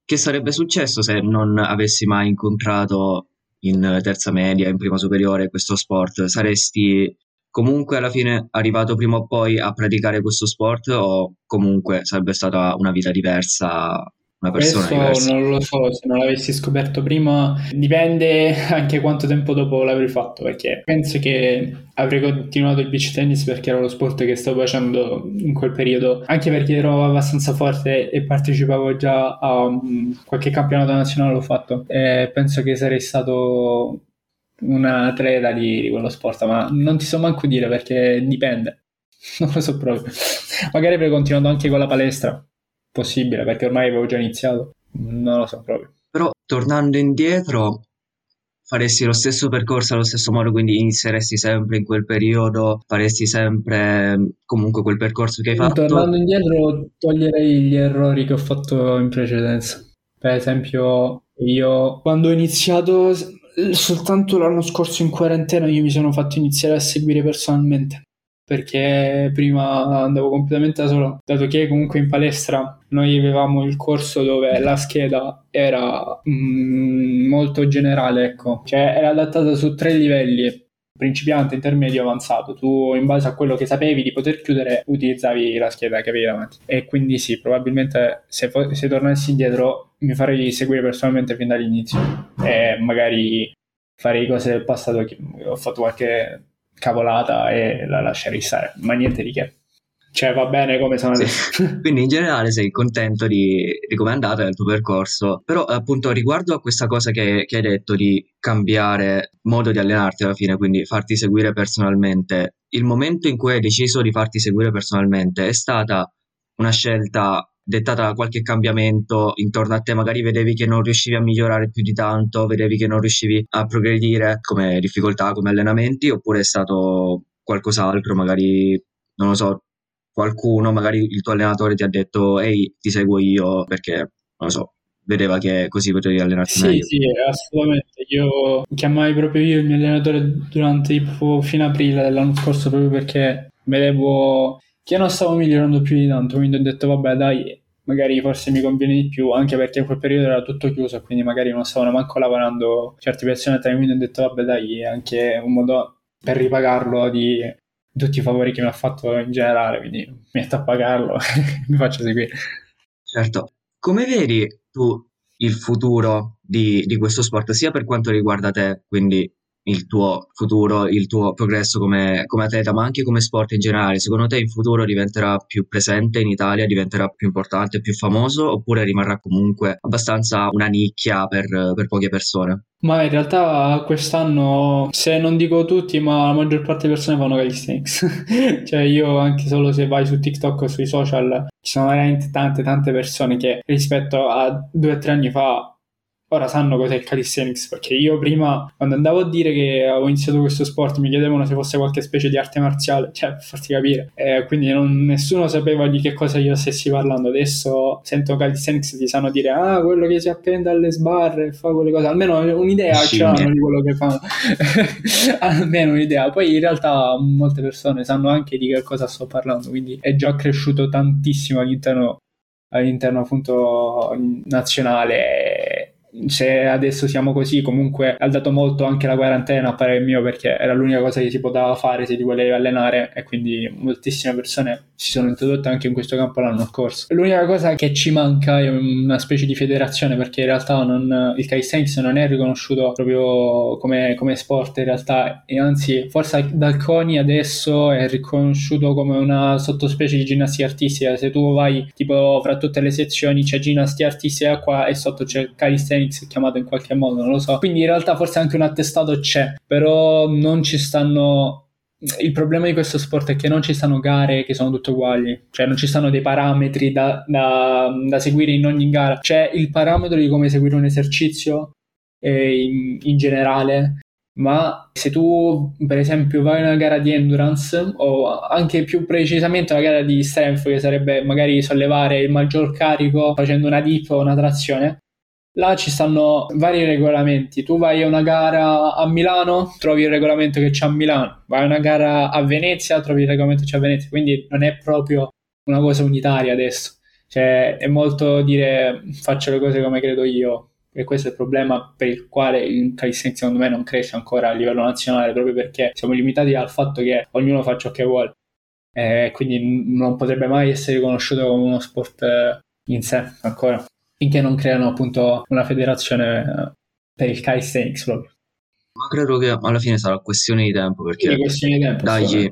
che sarebbe successo se non avessi mai incontrato in terza media, in prima superiore questo sport? Saresti comunque alla fine arrivato prima o poi a praticare questo sport o comunque sarebbe stata una vita diversa una persona Questo diversa. non lo so, se non l'avessi scoperto prima dipende anche quanto tempo dopo l'avrei fatto, perché penso che avrei continuato il beach tennis perché era lo sport che stavo facendo in quel periodo, anche perché ero abbastanza forte e partecipavo già a um, qualche campionato nazionale l'ho fatto e penso che sarei stato un atleta di, di quello sport, ma non ti so manco dire perché dipende. Non lo so proprio. Magari avrei continuato anche con la palestra possibile perché ormai avevo già iniziato. Non lo so proprio. Però tornando indietro, faresti lo stesso percorso allo stesso modo, quindi inizieresti sempre in quel periodo, faresti sempre comunque quel percorso che hai fatto. Tornando indietro, toglierei gli errori che ho fatto in precedenza. Per esempio, io quando ho iniziato soltanto l'anno scorso in quarantena, io mi sono fatto iniziare a seguire personalmente perché prima andavo completamente da solo, dato che comunque in palestra noi avevamo il corso dove la scheda era mm, molto generale, ecco, cioè era adattata su tre livelli, principiante, intermedio, avanzato. Tu, in base a quello che sapevi di poter chiudere, utilizzavi la scheda che avevi davanti. E quindi sì, probabilmente se, fo- se tornassi indietro mi farei seguire personalmente fin dall'inizio e magari farei cose del passato che ho fatto qualche cavolata e la lascerei stare, ma niente di che. Cioè va bene come sono adesso. Quindi in generale sei contento di, di come è andato il tuo percorso, però appunto riguardo a questa cosa che, che hai detto di cambiare modo di allenarti alla fine, quindi farti seguire personalmente, il momento in cui hai deciso di farti seguire personalmente è stata una scelta dettata da qualche cambiamento intorno a te, magari vedevi che non riuscivi a migliorare più di tanto, vedevi che non riuscivi a progredire come difficoltà, come allenamenti, oppure è stato qualcos'altro, magari non lo so, qualcuno, magari il tuo allenatore ti ha detto ehi ti seguo io perché non lo so, vedeva che così potevi allenarti sì, meglio. Sì, assolutamente. Io chiamai proprio io il mio allenatore durante tipo fine aprile dell'anno scorso proprio perché vedevo che non stavo migliorando più di tanto, quindi ho detto vabbè dai, magari forse mi conviene di più, anche perché in quel periodo era tutto chiuso, quindi magari non stavano manco lavorando certi personaggi, quindi ho detto vabbè dai, è anche un modo per ripagarlo di tutti i favori che mi ha fatto in generale, quindi metto a pagarlo mi faccio seguire. Certo, come vedi tu il futuro di, di questo sport, sia per quanto riguarda te, quindi il tuo futuro, il tuo progresso come, come, atleta, ma anche come sport in generale? Secondo te in futuro diventerà più presente in Italia, diventerà più importante, più famoso oppure rimarrà comunque abbastanza una nicchia per, per poche persone? Ma in realtà quest'anno, se non dico tutti, ma la maggior parte delle persone fanno calisthenics. cioè io anche solo se vai su TikTok o sui social, ci sono veramente tante tante persone che rispetto a due o tre anni fa ora sanno cos'è il calisthenics perché io prima quando andavo a dire che avevo iniziato questo sport mi chiedevano se fosse qualche specie di arte marziale cioè per farti capire. Eh, quindi non, nessuno sapeva di che cosa io stessi parlando. Adesso sento calisthenics ti sanno dire ah quello che si appende alle sbarre e fa quelle cose. Almeno un'idea sì, ce l'hanno di quello che fanno. Almeno un'idea. Poi in realtà molte persone sanno anche di che cosa sto parlando quindi è già cresciuto tantissimo all'interno all'interno appunto nazionale se adesso siamo così, comunque ha dato molto anche la quarantena a parere mio perché era l'unica cosa che si poteva fare se ti volevi allenare e quindi moltissime persone si sono introdotte anche in questo campo l'anno scorso. L'unica cosa che ci manca è una specie di federazione perché in realtà non, il calisthenics non è riconosciuto proprio come, come, sport in realtà e anzi forse dal CONI adesso è riconosciuto come una sottospecie di ginnastica artistica. Se tu vai tipo fra tutte le sezioni c'è ginnastica artistica qua e sotto c'è calisthenics chiamato in qualche modo, non lo so. Quindi in realtà forse anche un attestato c'è, però non ci stanno il problema di questo sport è che non ci stanno gare che sono tutte uguali, cioè non ci stanno dei parametri da, da, da seguire in ogni gara. C'è il parametro di come seguire un esercizio eh, in, in, generale, ma se tu per esempio vai a una gara di endurance o anche più precisamente una gara di strength che sarebbe magari sollevare il maggior carico facendo una dip o una trazione, Là ci stanno vari regolamenti. Tu vai a una gara a Milano, trovi il regolamento che c'è a Milano. Vai a una gara a Venezia, trovi il regolamento che c'è a Venezia. Quindi non è proprio una cosa unitaria adesso. Cioè, è molto dire faccio le cose come credo io. E questo è il problema per il quale il calisthenics secondo me non cresce ancora a livello nazionale, proprio perché siamo limitati al fatto che ognuno fa ciò che vuole. E quindi non potrebbe mai essere riconosciuto come uno sport eh, in sé ancora finché non creano appunto una federazione eh, per il calisthenics proprio. Ma credo che alla fine sarà questione di tempo perché di tempo, dagli,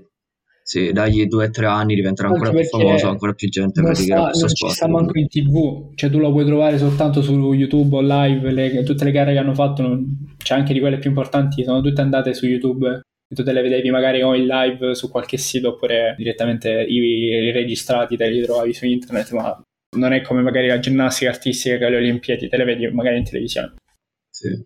sì, dagli due o tre anni diventerà Anche ancora più famoso, ancora più gente praticherà questo non sport. Non ci sta manco in tv, cioè tu lo puoi trovare soltanto su YouTube o live, le, tutte le gare che hanno fatto, non, c'è anche di quelle più importanti, sono tutte andate su YouTube e tu te le vedevi magari o in live su qualche sito oppure direttamente i, i registrati te li trovavi su internet, ma non è come magari la ginnastica artistica che alle Olimpiadi te le vedi magari in televisione. Sì.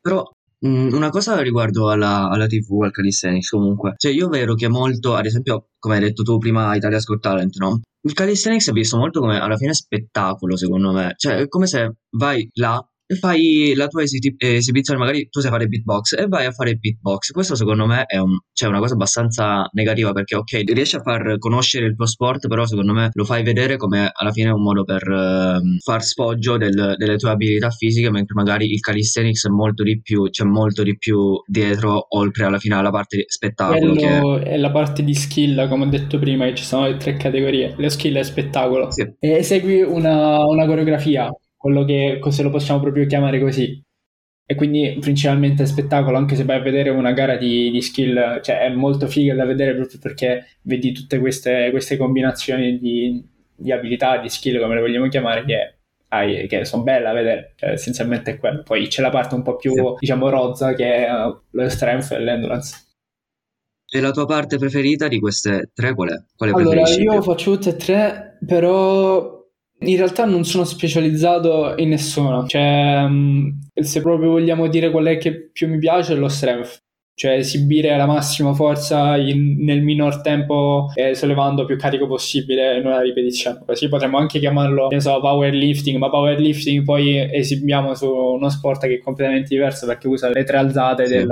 Però mm, una cosa riguardo alla, alla, TV, al calisthenics comunque, cioè io vedo che molto, ad esempio, come hai detto tu prima, Italia Scott Talent, no? Il calisthenics è visto molto come alla fine spettacolo, secondo me. Cioè, è come se vai là fai la tua esi- esibizione, magari tu sai fare beatbox e vai a fare beatbox. Questo secondo me è un, cioè una cosa abbastanza negativa perché ok, riesci a far conoscere il tuo sport, però secondo me lo fai vedere come alla fine un modo per uh, far sfoggio del, delle tue abilità fisiche, mentre magari il calisthenics è molto di più, c'è molto di più dietro, oltre alla fine alla parte spettacolo. Quello che... è la parte di skill, come ho detto prima, ci sono le tre categorie. Le skill è spettacolo. Sì. E esegui una, una coreografia quello che se lo possiamo proprio chiamare così. E quindi principalmente spettacolo, anche se vai a vedere una gara di, di skill, cioè è molto figa da vedere proprio perché vedi tutte queste, queste combinazioni di, di, abilità, di skill, come le vogliamo chiamare, che, hai, che sono belle da vedere. Cioè, essenzialmente è quello. Poi c'è la parte un po' più, sì. diciamo, rozza, che è uh, lo strength e l'endurance. E la tua parte preferita di queste tre qual è? Quale allora, io faccio tutte e tre, però in realtà non sono specializzato in nessuna, cioè mm, se proprio vogliamo dire qual è che più mi piace è lo strength, cioè esibire la massima forza in, nel minor tempo eh, sollevando più carico possibile in una ripetizione. Così potremmo anche chiamarlo, ne so, powerlifting, ma powerlifting poi esibiamo su uno sport che è completamente diverso perché usa le tre alzate sì. del,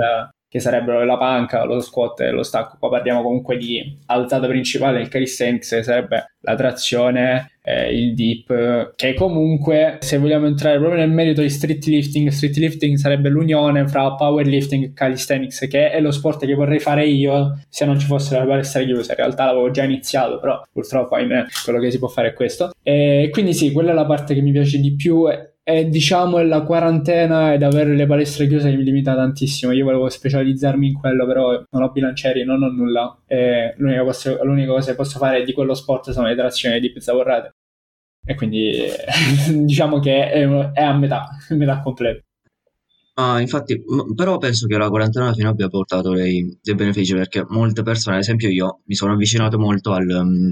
che sarebbero la panca, lo squat e lo stacco. Qua parliamo comunque di alzata principale del calisthenics, che sarebbe la trazione, eh, il dip, che comunque, se vogliamo entrare proprio nel merito di street lifting, street lifting sarebbe l'unione fra powerlifting e calisthenics, che è lo sport che vorrei fare io se non ci fosse la palestra chiusa. In realtà l'avevo già iniziato, però purtroppo, ahimè, quello che si può fare è questo. E quindi sì, quella è la parte che mi piace di più e diciamo la quarantena ed avere le palestre chiuse mi limita tantissimo. Io volevo specializzarmi in quello, però non ho bilancieri, non ho nulla. E l'unica, cosa, l'unica cosa che posso fare di quello sport sono le trazioni di pizza borrate. E quindi diciamo che è, è a metà, metà completa. Ah, infatti, però penso che la quarantena alla fine abbia portato dei, dei benefici perché molte persone, ad esempio io, mi sono avvicinato molto al,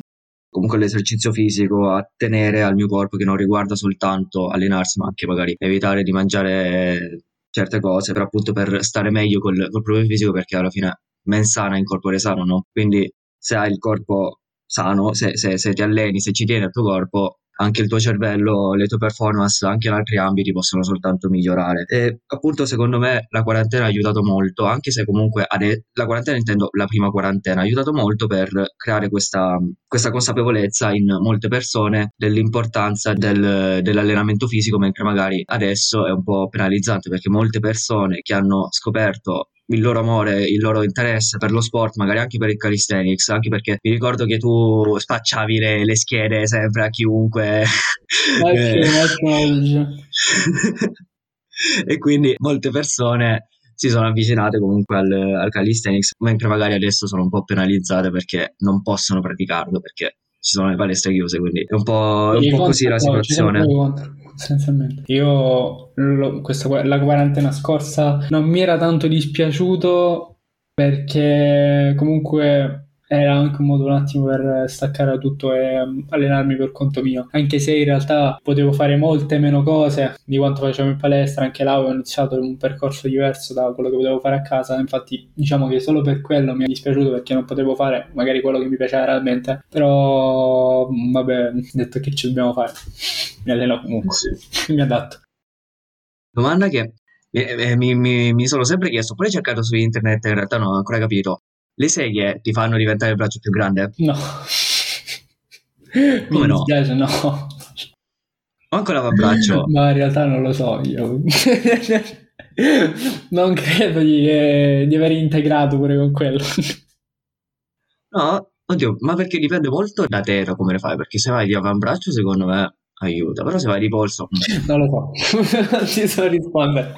comunque l'esercizio fisico a tenere al mio corpo che non riguarda soltanto allenarsi ma anche magari evitare di mangiare certe cose per appunto per stare meglio col, col proprio fisico perché alla fine men sana in corpore sano no? quindi se hai il corpo sano se, se, se ti alleni se ci tieni al tuo corpo anche il tuo cervello, le tue performance anche in altri ambiti possono soltanto migliorare. E appunto secondo me la quarantena ha aiutato molto, anche se comunque ade- la quarantena intendo la prima quarantena, ha aiutato molto per creare questa, questa consapevolezza in molte persone dell'importanza del, dell'allenamento fisico, mentre magari adesso è un po' penalizzante perché molte persone che hanno scoperto il loro amore, il loro interesse per lo sport, magari anche per il calisthenics, anche perché mi ricordo che tu spacciavi le, le schede sempre a chiunque. e quindi molte persone si sono avvicinate comunque al, al calisthenics, mentre magari adesso sono un po' penalizzate perché non possono praticarlo, perché ci sono le palestre chiuse, quindi è un po', è un po così la situazione essenzialmente. Io lo, questa, la quarantena scorsa non mi era tanto dispiaciuto perché comunque era anche un modo un attimo per staccare da tutto e um, allenarmi per conto mio. Anche se in realtà potevo fare molte meno cose di quanto facevo in palestra, anche là ho iniziato un percorso diverso da quello che potevo fare a casa. Infatti, diciamo che solo per quello mi è dispiaciuto perché non potevo fare magari quello che mi piaceva realmente. Però, vabbè, detto che ci dobbiamo fare, mi alleno comunque, sì. mi adatto. Domanda che eh, mi, mi, mi, sono sempre chiesto, poi ho cercato su internet, in realtà non ho ancora capito. Le seghe ti fanno diventare il braccio più grande? No. Come Mi no? dispiace, no. Manco l'avambraccio. Ma in realtà non lo so io. non credo di, eh, di, aver integrato pure con quello. No, oddio, ma perché dipende molto da te da come le fai, perché se vai di avambraccio secondo me aiuta, però se vai di polso... Mm. Non lo so, non ti so rispondere.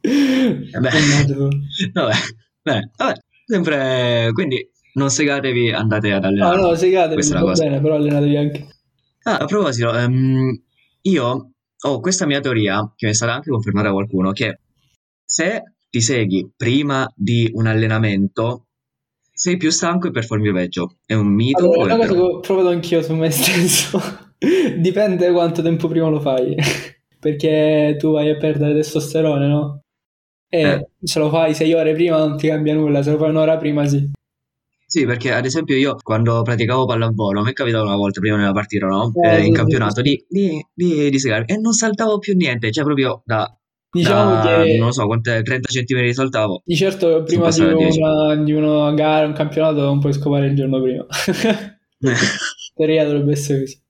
Eh beh, vabbè, beh, vabbè, Sempre, quindi non segatevi, andate ad allenare. No, no, segatevi, va cosa. bene, però allenatevi anche. Ah, a proposito, um, io ho questa mia teoria, che mi è stata anche confermata da qualcuno, che se ti segui prima di un allenamento, sei più stanco e performi peggio. È un mito? Allora, una cosa che ho provato anch'io su me stesso. Dipende quanto tempo prima lo fai. Perché tu vai a perdere testosterone, no? E eh. se lo fai sei ore prima non ti cambia nulla, se lo fai un'ora prima sì. Sì, perché ad esempio io quando praticavo pallavolo, mi è capitato una volta prima nella partita, no? Eh, Eh, in sì, campionato, sì. di, di, di, di segarmi, e non saltavo più niente, cioè proprio da, Diciamo da che non lo so, quante 30 centimetri saltavo. di certo prima di passati a 10. una, di una gara, un campionato, non puoi scopare il giorno prima. Teoria dovrebbe essere così.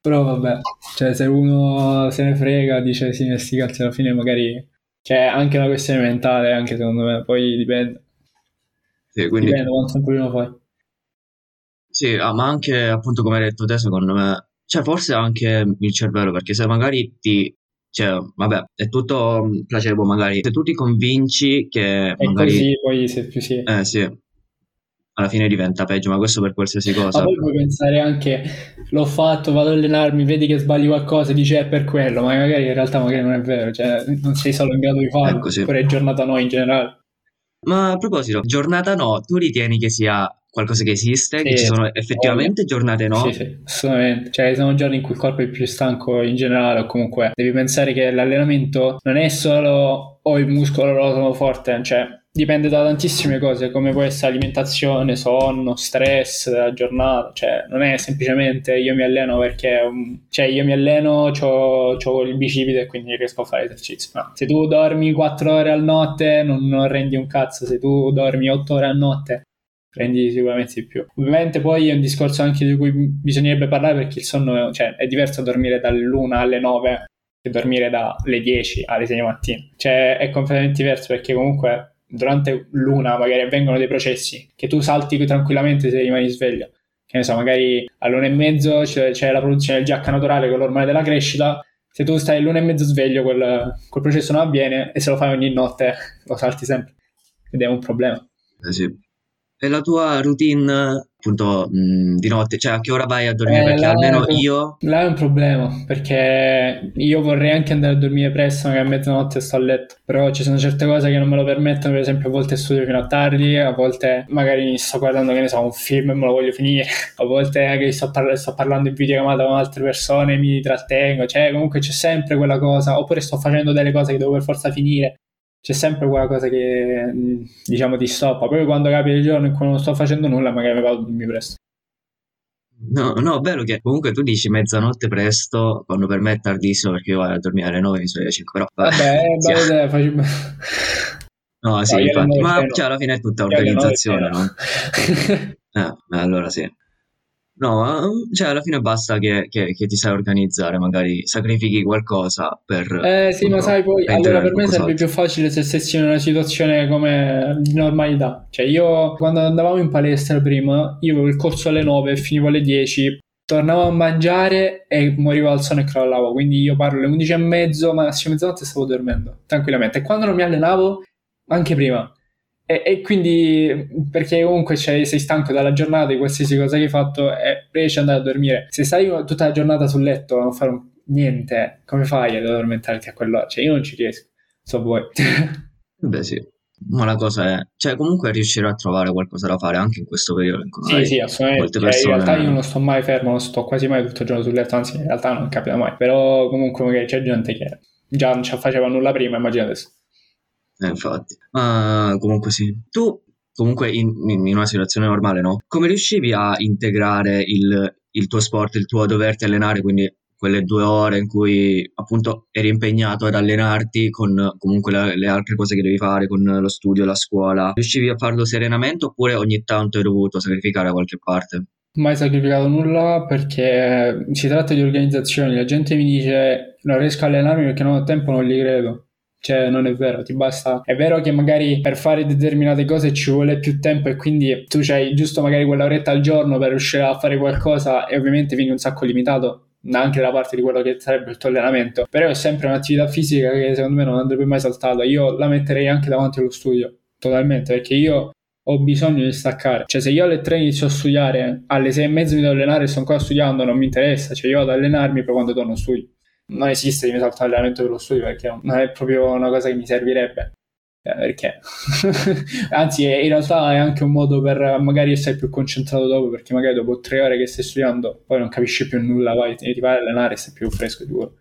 Però vabbè, cioè se uno se ne frega, dice sì, ne sti cazzi alla fine magari... Cioè anche una questione mentale, anche secondo me, poi dipende, Sì, quindi dipende quanto tempo prima fai. Sì, ah, ma anche appunto come hai detto te, secondo me, cioè forse anche il cervello, perché se magari ti, cioè, vabbè, è tutto mm, placebo magari, se tu ti convinci che E magari, così poi se più sì. eh sì, alla fine diventa peggio, ma questo per qualsiasi Ma cosa. poi puoi pensare anche, l'ho fatto, vado ad allenarmi, vedi che sbagli qualcosa, dici è per quello, ma magari in realtà magari non è vero, cioè non sei solo in grado di farlo, Ecco, sì. oppure è giornata no in generale. Ma a proposito, giornata no, tu ritieni che sia qualcosa che esiste, che Sì, ci sono effettivamente giornate no? Sì, sì, assolutamente. Cioè, sono giorni in cui il corpo è più stanco in generale, o comunque devi pensare che l'allenamento non è solo o il muscolo lo sono forte, cioè dipende da tantissime cose, come può essere alimentazione, sonno, stress della giornata, cioè non è semplicemente io mi alleno perché, um, cioè io mi alleno, ho il bicipite e quindi riesco a fare esercizio. No. Se tu dormi 4 ore al notte non, non rendi un cazzo, se tu dormi 8 ore a notte rendi sicuramente di più. Ovviamente poi è un discorso anche di cui bisognerebbe parlare perché il sonno cioè, è diverso dormire dall'una alle 9 che dormire dalle 10 alle 6 di mattina. Cioè è completamente diverso perché comunque durante l'una magari avvengono dei processi che tu salti tranquillamente se rimani sveglio. Che ne so, magari all'una e mezzo c'è, c'è la produzione del GH naturale con l'ormone della crescita. Se tu stai l'una e mezzo sveglio, quel, quel processo non avviene e se lo fai ogni notte lo salti sempre. Ed è un problema. Eh sì. E la tua routine, appunto, mh, di notte, cioè a che ora vai a dormire? Eh, Perché almeno io... Là è un problema perché io vorrei anche andare a dormire presto, magari a mezzanotte sto a letto, però ci sono certe cose che non me lo permettono, per esempio a volte studio fino a tardi, a volte magari sto guardando, che ne so, un film e me lo voglio finire, a volte che sto, parla- sto parlando in videochiamata con altre persone e mi trattengo, cioè comunque c'è sempre quella cosa, oppure sto facendo delle cose che devo per forza finire. C'è sempre quella cosa che mh, diciamo ti stoppa. Poi quando capita il giorno in cui non sto facendo nulla, magari mi vado dormire presto. No, no, bello che comunque tu dici mezzanotte presto, quando per me è tardissimo perché io vado a dormire alle 9 mi sveglio alle 5, però Vabbè, eh, Sì. vabbè, faccio... No, sì, No, infatti, ma cioè, alla fine è tutta organizzazione, no? Eh, allora sì. No, ehm, cioè alla fine basta che, che- che ti sai organizzare, magari sacrifichi qualcosa per... Eh sì, ma appunto, sai poi, allora integrare per me sarebbe qualcos'altro. più facile se stessi in una situazione come di normalità. Cioè io quando andavamo in palestra prima, io avevo il corso alle 9 e finivo alle 10, tornavo a mangiare e morivo al sonno e crollavo. Quindi io parlo alle 11 e mezzo, massimo mezzanotte stavo dormendo, tranquillamente. E quando non mi allenavo, anche prima. E, e quindi, perché comunque sei stanco dalla giornata di qualsiasi cosa che hai fatto e riesci ad andare a dormire. Se stai tutta la giornata sul letto a non fare un- niente, come fai ad addormentarti a quell'ora? Cioè, io non ci riesco. So voi. Beh sì, ma la cosa è... Cioè comunque riuscirò a trovare qualcosa da fare anche in questo periodo in cui sì, sì, assolutamente. molte Cioè, in realtà persone... io non sto mai fermo, non sto quasi mai tutto il giorno sul letto, anzi, in realtà non capita mai. Però comunque magari c'è gente che già non ci faceva nulla prima, immagina adesso. Eh, infatti. Ma comunque sì. Tu, comunque, in, in- una situazione normale, no? Come riuscivi a integrare il, il tuo sport, il tuo doverti allenare, quindi quelle due ore in cui appunto eri impegnato ad allenarti con comunque le, le altre cose che devi fare, con lo studio, la scuola? Riuscivi a farlo serenamente oppure ogni tanto hai dovuto sacrificare da qualche parte? Mai sacrificato nulla perché si tratta di organizzazioni. La gente mi dice non riesco a allenarmi perché non ho tempo, non gli credo. Cioè, non è vero, ti basta. È vero che magari per fare determinate cose ci vuole più tempo e quindi tu c'hai giusto magari quella oretta al giorno per riuscire a fare qualcosa e ovviamente vieni un sacco limitato anche da parte di quello che sarebbe il tuo allenamento. Però è sempre un'attività fisica che secondo me non andrebbe mai saltata. Io la metterei anche davanti allo studio, totalmente, perché io ho bisogno di staccare. Cioè, se io alle 3 inizio a studiare, alle 6 e mezzo mi devo allenare e sto ancora studiando, non mi interessa. Cioè, io vado ad allenarmi poi quando torno studio. Non esiste di mi salto l'allenamento per lo studio perché non è proprio una cosa che mi servirebbe. Eh, perché? Anzi, è- in realtà è anche un modo per magari essere più concentrato dopo, perché magari dopo tre ore che stai studiando, poi non capisci più nulla, vai, ti, vai a allenare e sei più fresco sicuro.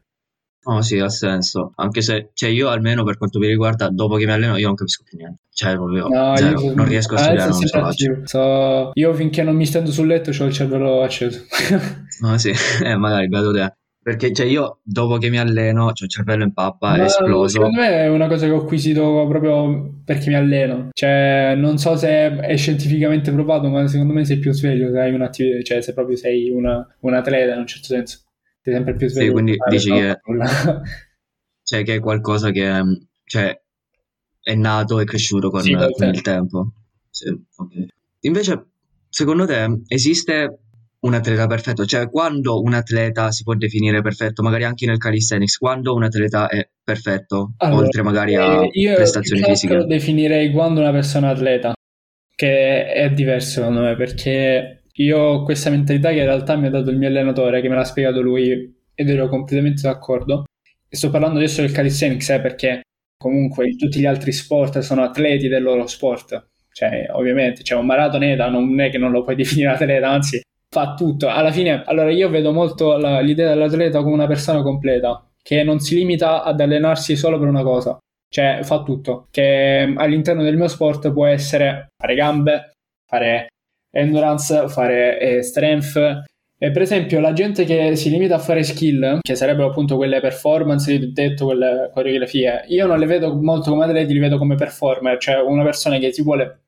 Oh sì, ha senso. Anche se, cioè, io almeno per quanto mi riguarda, dopo che mi alleno, io non capisco più niente. Cioè, proprio No, zero. io non riesco a studiare, non ce la faccio. So, io finché non mi stendo sul letto ho il cervello acceso. Ma sì, eh, magari, beato te. Perché, cioè, io dopo che mi alleno, cioè, il cervello in pappa, è esploso. secondo me è una cosa che ho acquisito proprio perché mi alleno. Cioè, non so se è scientificamente provato, ma secondo me sei più sveglio se hai un'attività, cioè se proprio sei una, un atleta in un certo senso. Sei sempre più sveglio. quindi per fare dici che-. Cioè, che è qualcosa che, cioè, è nato e cresciuto con, Sì, con il tempo. Sì, ok. Invece, secondo te, esiste un atleta perfetto? Cioè, quando un atleta si può definire perfetto, magari anche nel calisthenics, quando un atleta è perfetto, Allora, oltre magari a eh, io prestazioni altro fisiche? definirei quando una persona atleta, che è diverso secondo me, perché io ho questa mentalità che in realtà mi ha dato il mio allenatore, che me l'ha spiegato lui, ed ero completamente d'accordo. E sto parlando adesso del calisthenics, eh, perché comunque tutti gli altri sport sono atleti del loro sport. Cioè, ovviamente, c'è un maratoneta, non è che non lo puoi definire atleta, anzi, fa tutto. Alla fine, allora io vedo molto la- l'idea dell'atleta come una persona completa, che non si limita ad allenarsi solo per una cosa. Cioè, fa tutto. Che all'interno del mio sport può essere fare gambe, fare endurance, fare eh, strength. E per esempio, la gente che si limita a fare skill, che sarebbero appunto quelle performance, ho detto, quelle coreografie, io non le vedo molto come atleti, li vedo come performer, cioè una persona che si vuole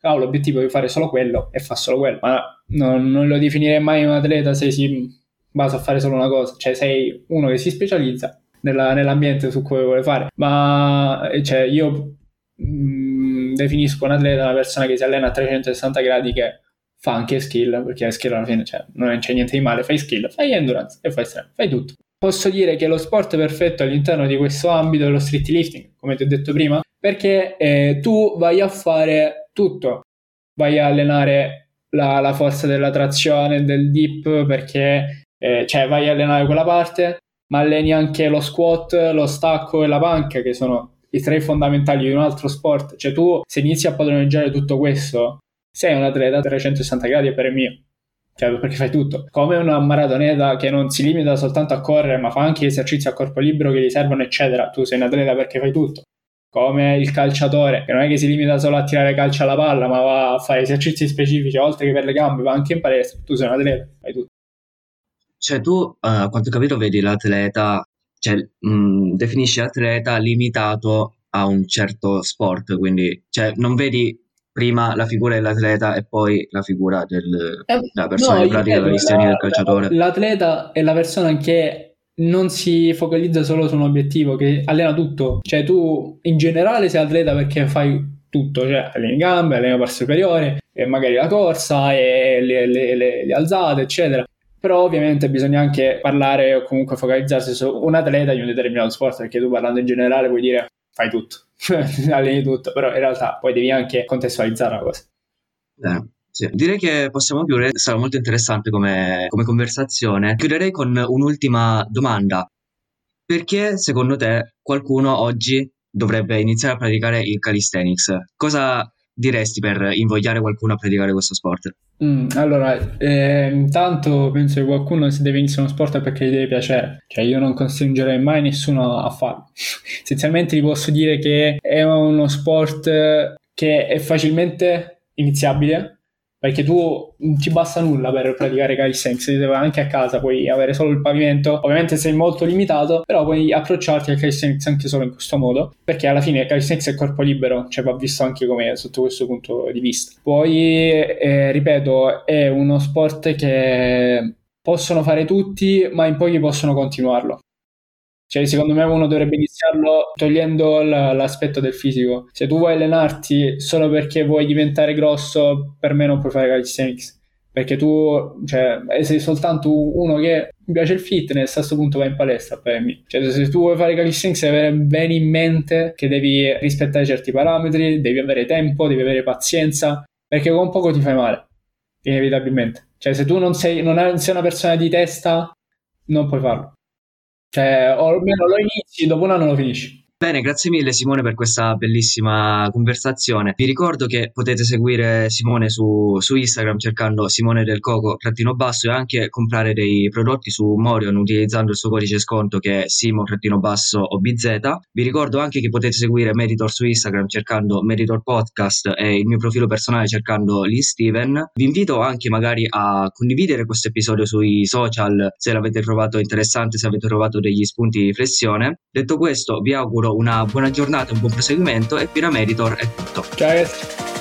ha l'obiettivo di fare solo quello e fa solo quello, ma non, non lo definirei mai un atleta se si basa a fare solo una cosa, cioè sei uno che si specializza nella- nell'ambiente su cui vuole fare, ma eh, cioè, io mm, definisco un atleta una persona che si allena a 360 gradi che fa anche skill, perché skill alla fine cioè, non c'è niente di male, fai skill, fai endurance e fai strength, fai tutto. Posso dire che lo sport perfetto all'interno di questo ambito è lo street lifting, come ti ho detto prima, perché eh, tu vai a fare tutto, vai a allenare la, la forza della trazione, del dip, perché eh, cioè vai a allenare quella parte, ma alleni anche lo squat, lo stacco e la panca, che sono i tre fondamentali di un altro sport. Cioè tu, se inizi a padroneggiare tutto questo, sei un atleta a 360 gradi per mio. Cioè, perché fai tutto. Come una maratoneta che non si limita soltanto a correre, ma fa anche esercizi a corpo libero che gli servono, eccetera. Tu sei un atleta perché fai tutto. Come il calciatore, che non è che si limita solo a tirare calcio alla palla, ma va a fare esercizi specifici, oltre che per le gambe, va anche in palestra. Tu sei un atleta, fai tutto. Cioè, tu, eh, a quanto ho capito, vedi l'atleta, cioè, mh, definisci atleta limitato a un certo sport, quindi, cioè, non vedi prima la figura dell'atleta e poi la figura del- della persona Eh, No, che pratica vedo calisthenics la- del calciatore. L'atleta è la persona che non si focalizza solo su un obiettivo, che allena tutto. Cioè, tu in generale sei atleta perché fai tutto, cioè alleni gambe, alleni la parte superiore, e magari la corsa e le, le- le- le alzate, eccetera. Però ovviamente bisogna anche parlare o comunque focalizzarsi su un atleta di un determinato sport, perché tu parlando in generale puoi dire fai tutto, alleni tutto, però in realtà poi devi anche contestualizzare la cosa. Eh, sì. Direi che possiamo chiudere, stato molto interessante come, come conversazione. Chiuderei con un'ultima domanda. Perché secondo te qualcuno oggi dovrebbe iniziare a praticare il calisthenics? Cosa diresti per invogliare qualcuno a praticare questo sport? Mm, allora, eh, intanto penso che qualcuno se deve iniziare uno sport perché gli deve piacere, cioè io non costringerei mai nessuno a farlo. Essenzialmente vi posso dire che è uno sport che è facilmente iniziabile perché tu non ti basta nulla per praticare calisthenics, ti deve anche a casa, puoi avere solo il pavimento, ovviamente sei molto limitato, però puoi approcciarti al calisthenics anche solo in questo modo, perché alla fine il calisthenics è corpo libero, cioè va visto anche come sotto questo punto di vista. Poi, eh, ripeto, è uno sport che possono fare tutti, ma in pochi possono continuarlo. Cioè, secondo me uno dovrebbe iniziarlo togliendo l- l'aspetto del fisico. Se tu vuoi allenarti solo perché vuoi diventare grosso, per me non puoi fare calisthenics. Perché tu, cioè, sei soltanto uno che piace il fitness, a questo punto vai in palestra me. Cioè, se tu vuoi fare calisthenics devi avere bene in mente che devi rispettare certi parametri, devi avere tempo, devi avere pazienza, perché con poco ti fai male, inevitabilmente. Cioè, se tu non sei, non sei una persona di testa, non puoi farlo. Cioè, o almeno lo inizi, dopo un anno lo finisci. Bene, grazie mille Simone per questa bellissima conversazione. Vi ricordo che potete seguire Simone su, su Instagram cercando Simone del Coco trattino basso e anche comprare dei prodotti su Morion utilizzando il suo codice sconto che è Simo trattino basso OBZ. Vi ricordo anche che potete seguire Meditor su Instagram cercando Meditor Podcast e il mio profilo personale cercando Lee Steven. Vi invito anche magari a condividere questo episodio sui social se l'avete trovato interessante, se avete trovato degli spunti di riflessione. Detto questo, vi auguro una buona giornata, un buon proseguimento e Pyrameditor è tutto. Ciao ragazzi.